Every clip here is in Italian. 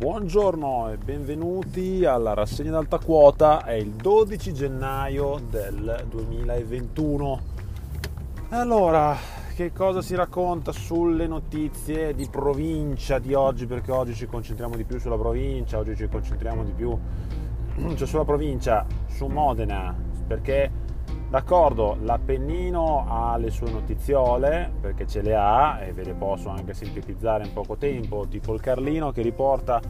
Buongiorno e benvenuti alla rassegna d'alta quota, è il 12 gennaio del 2021. Allora, che cosa si racconta sulle notizie di provincia di oggi? Perché oggi ci concentriamo di più sulla provincia, oggi ci concentriamo di più cioè sulla provincia, su Modena, perché d'accordo, l'Appennino ha le sue notiziole, perché ce le ha e ve le posso anche sintetizzare in poco tempo, tipo il Carlino che riporta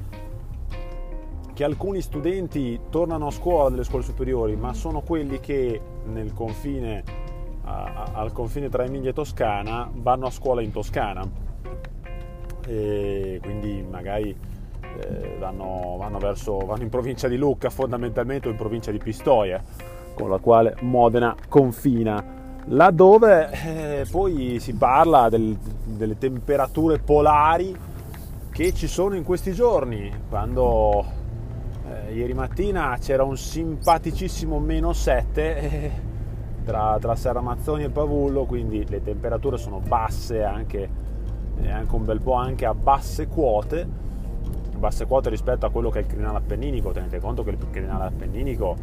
che alcuni studenti tornano a scuola delle scuole superiori, ma sono quelli che nel confine, al confine tra Emilia e Toscana vanno a scuola in Toscana. E quindi magari eh, vanno, vanno, verso, vanno in provincia di Lucca fondamentalmente o in provincia di Pistoia, con la quale Modena confina. Laddove eh, poi si parla del, delle temperature polari che ci sono in questi giorni, quando eh, ieri mattina c'era un simpaticissimo meno 7 eh, tra, tra Serramazzoni e Pavullo, quindi le temperature sono basse anche, anche un bel po' anche a basse quote basse quote rispetto a quello che è il crinale appenninico, tenete conto che il crinale appenninico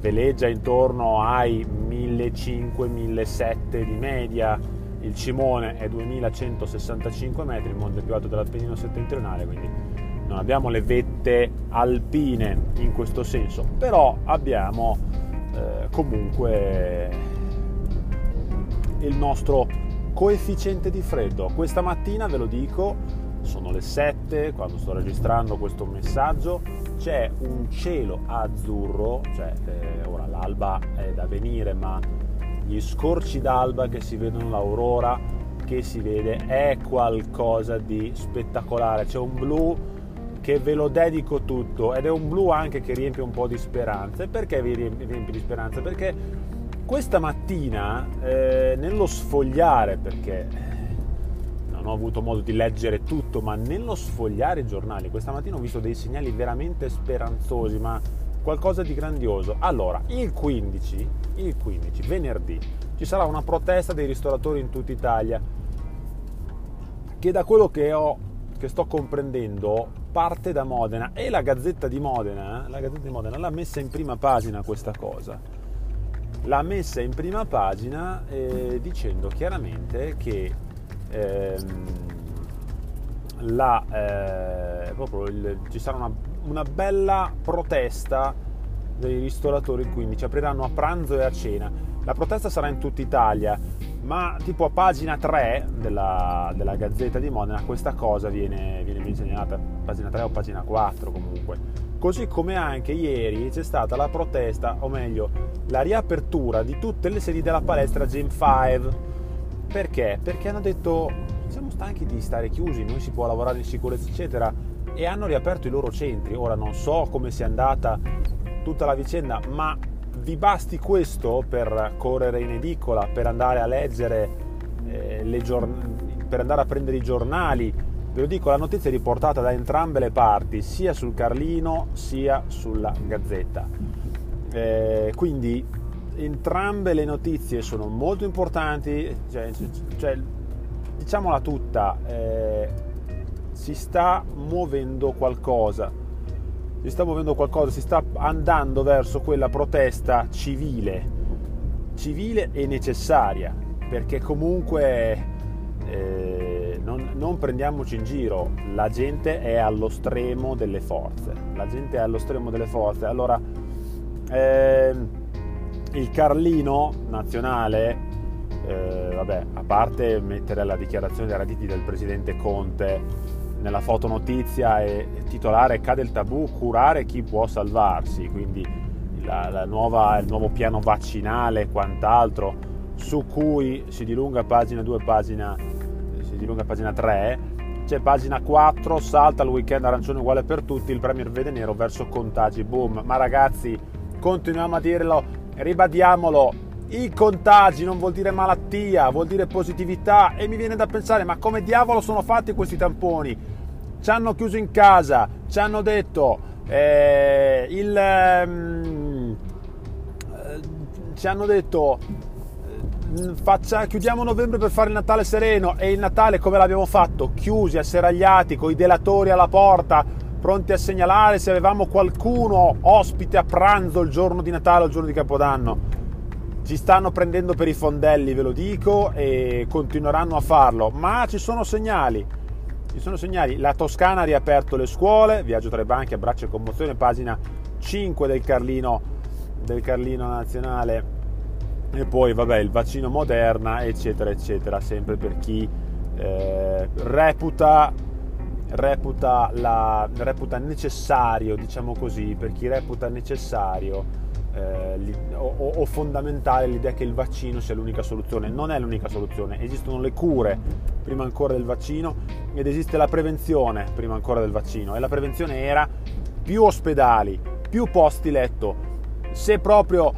veleggia intorno ai 1500-1700 di media, il cimone è 2165 metri, il monte più alto dell'Appennino settentrionale, quindi non abbiamo le vette alpine in questo senso, però abbiamo eh, comunque il nostro coefficiente di freddo. Questa mattina ve lo dico, sono le 7 quando sto registrando questo messaggio, c'è un cielo azzurro, cioè eh, ora l'alba è da venire, ma gli scorci d'alba che si vedono, l'aurora che si vede è qualcosa di spettacolare, c'è un blu che ve lo dedico tutto ed è un blu anche che riempie un po' di speranza. Perché vi riempie, di speranza? Perché questa mattina eh, nello sfogliare, perché non ho avuto modo di leggere tutto, ma nello sfogliare i giornali questa mattina ho visto dei segnali veramente speranzosi, ma qualcosa di grandioso. Allora, il 15, il 15, venerdì, ci sarà una protesta dei ristoratori in tutta Italia che da quello che ho che sto comprendendo parte da Modena e la Gazzetta di Modena, la Gazzetta di Modena l'ha messa in prima pagina questa cosa. L'ha messa in prima pagina eh, dicendo chiaramente che ehm, la, eh, il, ci sarà una, una, bella protesta dei ristoratori quindi ci apriranno a pranzo e a cena. La protesta sarà in tutta Italia, ma tipo a pagina 3 della, della Gazzetta di Modena questa cosa viene, viene segnalata, pagina 3 o pagina 4 comunque. Così come anche ieri c'è stata la protesta, o meglio, la riapertura di tutte le sedi della palestra Gym 5 perché? Perché hanno detto siamo stanchi di stare chiusi, noi si può lavorare in sicurezza eccetera e hanno riaperto i loro centri. Ora non so come sia andata tutta la vicenda, ma vi basti questo per correre in edicola, per andare a leggere eh, le giorn- per andare a prendere i giornali. Ve lo dico, la notizia è riportata da entrambe le parti, sia sul Carlino sia sulla Gazzetta. Eh, quindi entrambe le notizie sono molto importanti, cioè, cioè, diciamola tutta, eh, si sta muovendo qualcosa, si sta muovendo qualcosa, si sta andando verso quella protesta civile, civile e necessaria, perché comunque eh, non, non, prendiamoci in giro, la gente è allo stremo delle forze, la gente è allo stremo delle forze, allora... Eh, il Carlino nazionale, eh, vabbè, a parte mettere la dichiarazione dei raditi del presidente Conte nella fotonotizia e titolare Cade il tabù, curare chi può salvarsi, quindi la, la nuova, il nuovo piano vaccinale e quant'altro su cui si dilunga pagina 2, pagina, si dilunga pagina 3, c'è pagina 4, salta il weekend arancione uguale per tutti, il Premier vede nero verso contagi, boom, ma ragazzi continuiamo a dirlo, ribadiamolo, i contagi non vuol dire malattia, vuol dire positività e mi viene da pensare ma come diavolo sono fatti questi tamponi? Ci hanno chiuso in casa, ci hanno detto eh, il... Eh, ci hanno detto eh, faccia, chiudiamo novembre per fare il Natale sereno e il Natale come l'abbiamo fatto? Chiusi, asserragliati, con i delatori alla porta, pronti a segnalare se avevamo qualcuno ospite a pranzo il giorno di Natale o il giorno di Capodanno. Ci stanno prendendo per i fondelli, ve lo dico, e continueranno a farlo, ma ci sono segnali. Ci sono segnali. La Toscana ha riaperto le scuole, viaggio tra i banchi, abbraccio e commozione, pagina 5 del Carlino, del Carlino nazionale e poi vabbè il vaccino Moderna eccetera eccetera sempre per chi eh, reputa, reputa, la, reputa, necessario diciamo così per chi reputa necessario eh, o, o, fondamentale l'idea che il vaccino sia l'unica soluzione. Non è l'unica soluzione esistono le cure prima ancora del vaccino ed esiste la prevenzione prima ancora del vaccino. E la prevenzione era più ospedali più posti letto. Se proprio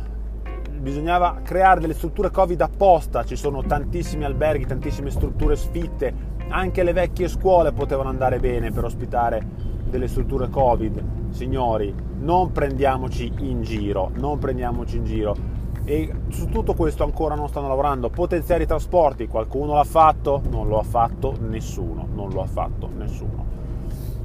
bisognava creare delle strutture Covid apposta, ci sono tantissimi alberghi, tantissime strutture sfitte, anche le vecchie scuole potevano andare bene per ospitare delle strutture Covid. Signori, non prendiamoci in giro, non prendiamoci in giro. E su tutto questo ancora non stanno lavorando. Potenziare i trasporti, qualcuno l'ha fatto? Non lo ha fatto nessuno, non lo ha fatto nessuno.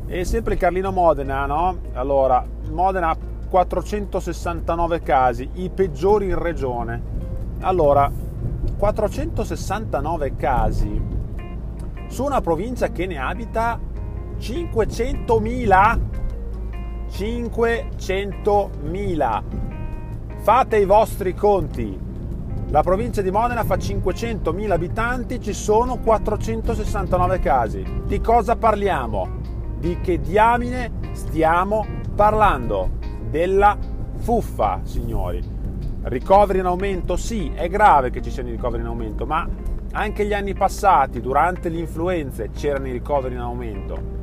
E sempre Carlino Modena, no? Allora, Modena 469 casi, i peggiori in regione. Allora, 469 casi su una provincia che ne abita 500.000. 500.000. Fate i vostri conti. La provincia di Modena fa 500.000 abitanti, ci sono 469 casi. Di cosa parliamo? Di che diamine stiamo parlando? della fuffa, signori. Ricoveri in aumento? Sì, è grave che ci siano i ricoveri in aumento, ma anche gli anni passati, durante le influenze, c'erano i ricoveri in aumento.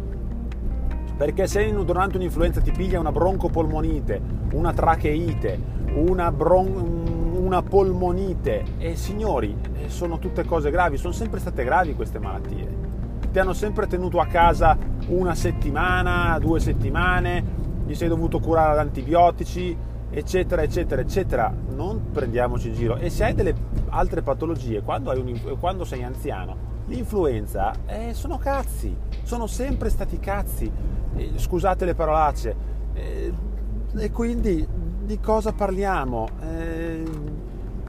Perché se durante un'influenza ti piglia una broncopolmonite, una tracheite, una, bron- una polmonite, e signori, eh, sono tutte cose gravi, sono sempre state gravi queste malattie. Ti hanno sempre tenuto a casa una settimana, due settimane, gli sei dovuto curare ad antibiotici, eccetera, eccetera, eccetera. Non prendiamoci in giro. E se hai delle altre patologie, quando, quando sei anziano, l'influenza eh, sono cazzi, sono sempre stati cazzi. Eh, scusate le parolacce. Eh, e quindi di cosa parliamo? Eh,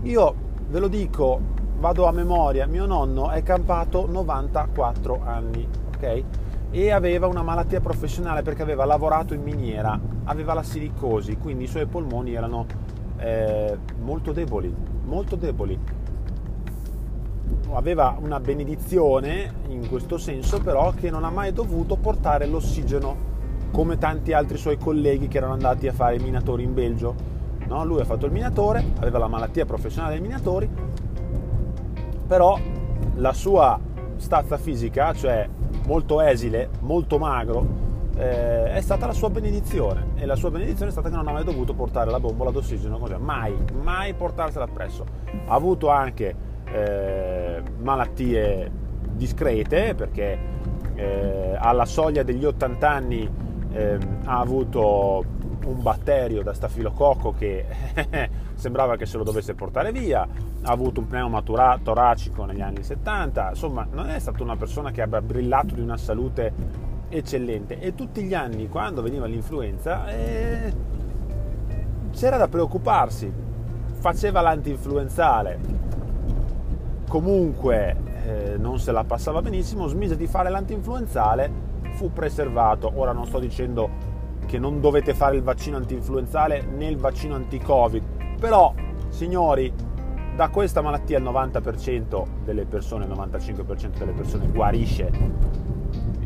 io ve lo dico, vado a memoria, mio nonno è campato 94 anni, ok? e aveva una malattia professionale perché aveva lavorato in miniera, aveva la silicosi, quindi i suoi polmoni erano eh, molto deboli, molto deboli. Aveva una benedizione in questo senso, però che non ha mai dovuto portare l'ossigeno come tanti altri suoi colleghi che erano andati a fare i minatori in Belgio. No? Lui ha fatto il minatore, aveva la malattia professionale dei minatori, però la sua stazza fisica, cioè molto esile, molto magro, eh, è stata la sua benedizione. E la sua benedizione è stata che non ha mai dovuto portare la bombola d'ossigeno così, mai, mai portarsela appresso. Ha avuto anche eh, malattie discrete perché eh, alla soglia degli 80 anni ehm, ha avuto un batterio da stafilococco che sembrava che se lo dovesse portare via, ha avuto un pneuma toracico negli anni 70, insomma non è stata una persona che abbia brillato di una salute eccellente. E tutti gli anni quando veniva l'influenza eh, c'era da preoccuparsi, faceva l'antinfluenzale, comunque eh, non se la passava benissimo, smise di fare l'antinfluenzale, fu preservato, ora non sto dicendo che non dovete fare il vaccino antinfluenzale né il vaccino anti-covid, però signori, da questa malattia il 90% delle persone, il 95% delle persone guarisce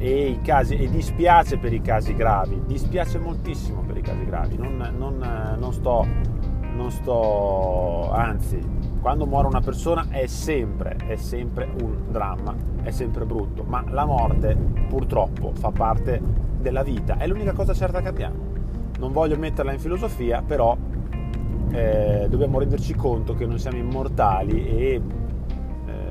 e, casi, e dispiace per i casi gravi, dispiace moltissimo per i casi gravi, non, non, non, sto, non sto, anzi, quando muore una persona è sempre, è sempre un dramma, è sempre brutto, ma la morte purtroppo fa parte della vita, è l'unica cosa certa che abbiamo. Non voglio metterla in filosofia, però eh, dobbiamo renderci conto che non siamo immortali e eh,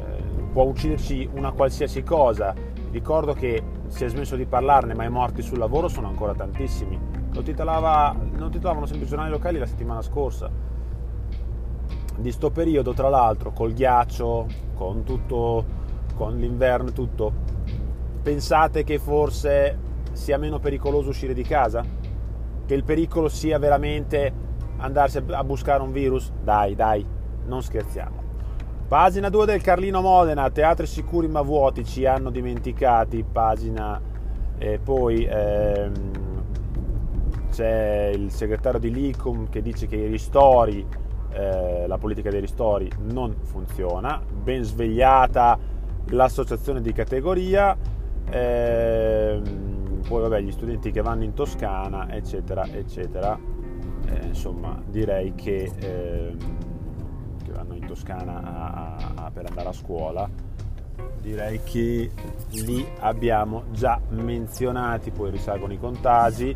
può ucciderci una qualsiasi cosa. Ricordo che si è smesso di parlarne, ma i morti sul lavoro sono ancora tantissimi. Lo, titolava, lo titolavano sempre i giornali locali la settimana scorsa. Di sto periodo, tra l'altro, col ghiaccio, con tutto, con l'inverno e tutto. Pensate che forse sia meno pericoloso uscire di casa? Che il pericolo sia veramente andarsi a buscare un virus? Dai, dai, non scherziamo. Pagina 2 del Carlino Modena, teatri sicuri ma vuoti, ci hanno dimenticati. Pagina e poi ehm, c'è il segretario di Licum che dice che i ristori, eh, la politica dei ristori non funziona. Ben svegliata l'associazione di categoria. Ehm, poi vabbè gli studenti che vanno in Toscana eccetera eccetera eh, insomma direi che, eh, che, vanno in Toscana a, a, per andare a scuola. Direi che li abbiamo già menzionati poi risalgono i contagi.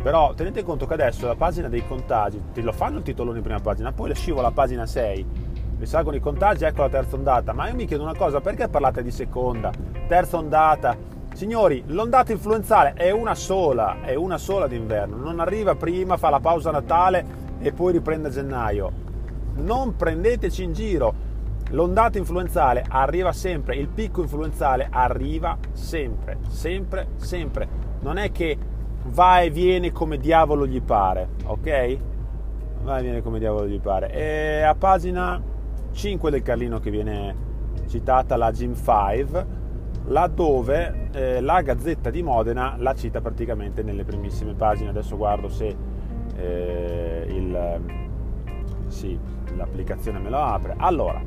Però tenete conto che adesso la pagina dei contagi te lo fanno il titolone in prima pagina poi scivola a pagina 6 risalgono i contagi ecco la terza ondata. Ma io mi chiedo una cosa perché parlate di seconda terza ondata? Signori, l'ondata influenzale è una sola, è una sola d'inverno, non arriva prima, fa la pausa Natale e poi riprende a gennaio. Non prendeteci in giro. L'ondata influenzale arriva sempre, il picco influenzale arriva sempre, sempre, sempre. Non è che va e viene come diavolo gli pare, ok? Va e viene come diavolo gli pare. E a pagina 5 del Carlino che viene citata la Gym 5 laddove eh, la Gazzetta di Modena la cita praticamente nelle primissime pagine. Adesso guardo se eh, il, sì, l'applicazione me lo apre. Allora,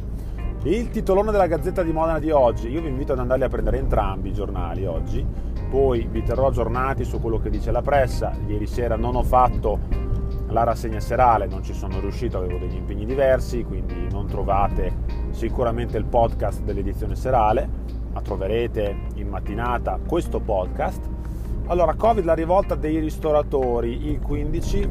il titolone della Gazzetta di Modena di oggi, io vi invito ad andarli a prendere entrambi i giornali oggi, poi vi terrò aggiornati su quello che dice la pressa. Ieri sera non ho fatto la rassegna serale, non ci sono riuscito, avevo degli impegni diversi, quindi non trovate sicuramente il podcast dell'edizione serale ma troverete in mattinata questo podcast. Allora, Covid, la rivolta dei ristoratori, il 15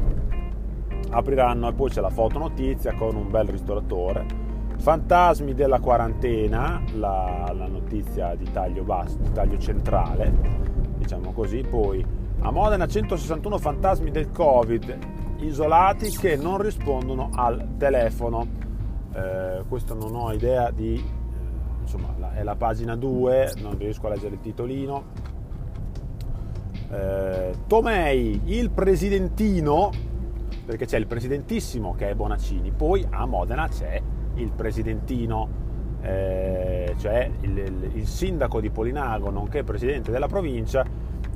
apriranno e poi c'è la fotonotizia con un bel ristoratore. Fantasmi della quarantena, la, la notizia di taglio basso, di taglio centrale, diciamo così. Poi a Modena 161 fantasmi del Covid isolati che non rispondono al telefono. Eh, questo non ho idea di insomma è la pagina 2, non riesco a leggere il titolino. Eh, Tomei, il presidentino, perché c'è il presidentissimo che è Bonaccini, poi a Modena c'è il presidentino, eh, cioè il, il, il, sindaco di Polinago, nonché presidente della provincia,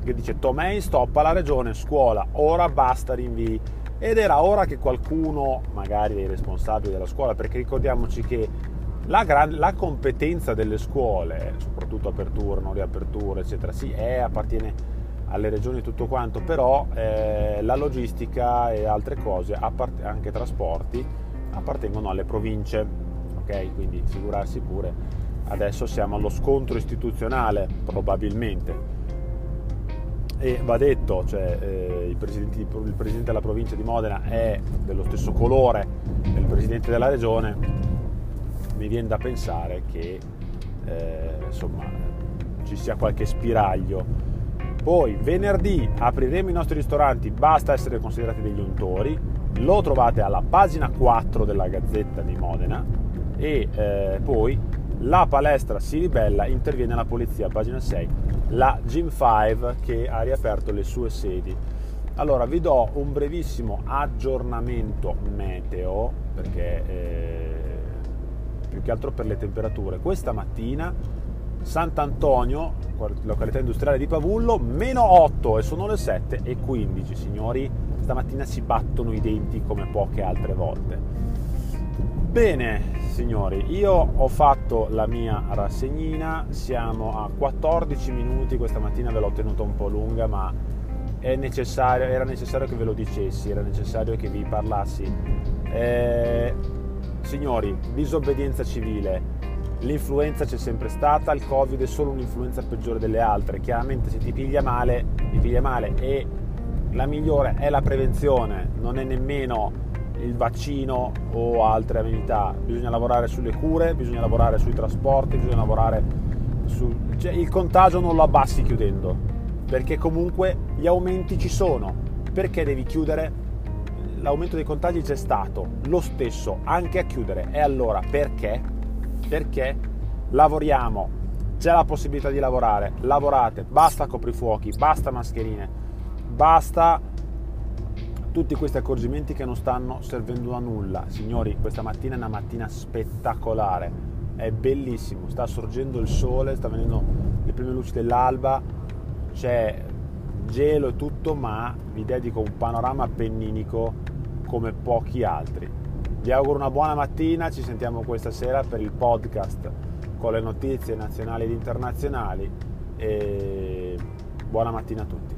che dice Tomei stoppa la regione, scuola, ora basta rinvii. Ed era ora che qualcuno, magari dei responsabili della scuola, perché ricordiamoci che la, gran, la, competenza delle scuole, soprattutto apertura, non riapertura, eccetera, sì, è, appartiene alle regioni tutto quanto, però eh, la logistica e altre cose, anche trasporti, appartengono alle province, ok? Quindi figurarsi pure, adesso siamo allo scontro istituzionale, probabilmente. E va detto, cioè, eh, il, presidente, il presidente della provincia di Modena è dello stesso colore del presidente della regione, mi viene da pensare che eh, insomma ci sia qualche spiraglio. Poi venerdì apriremo i nostri ristoranti, basta essere considerati degli untori, lo trovate alla pagina 4 della Gazzetta di Modena e eh, poi la palestra si ribella, interviene la polizia, pagina 6, la Gym 5 che ha riaperto le sue sedi. Allora vi do un brevissimo aggiornamento meteo perché eh, più che altro per le temperature. Questa mattina Sant'Antonio, località industriale di Pavullo, meno 8 e sono le 7 e 15, signori. Stamattina si battono i denti come poche altre volte. Bene, signori, io ho fatto la mia rassegnina, siamo a 14 minuti, questa mattina ve l'ho tenuta un po' lunga, ma necessario, era necessario che ve lo dicessi, era necessario che vi parlassi. Eh, Signori, disobbedienza civile, l'influenza c'è sempre stata, il Covid è solo un'influenza peggiore delle altre. Chiaramente se ti piglia male, ti piglia male e la migliore è la prevenzione, non è nemmeno il vaccino o altre amenità. Bisogna lavorare sulle cure, bisogna lavorare sui trasporti, bisogna lavorare su... Cioè, il contagio non lo abbassi chiudendo, perché comunque gli aumenti ci sono. Perché devi chiudere? l'aumento dei contagi c'è stato lo stesso anche a chiudere. E allora perché? Perché lavoriamo c'è la possibilità di lavorare, lavorate, basta coprifuochi, basta mascherine, basta tutti questi accorgimenti che non stanno servendo a nulla. Signori, questa mattina è una mattina spettacolare, è bellissimo, sta sorgendo il sole, sta venendo le prime luci dell'alba, c'è gelo e tutto, ma vi dedico un panorama penninico come pochi altri. Vi auguro una buona mattina, ci sentiamo questa sera per il podcast con le notizie nazionali ed internazionali e buona mattina a tutti.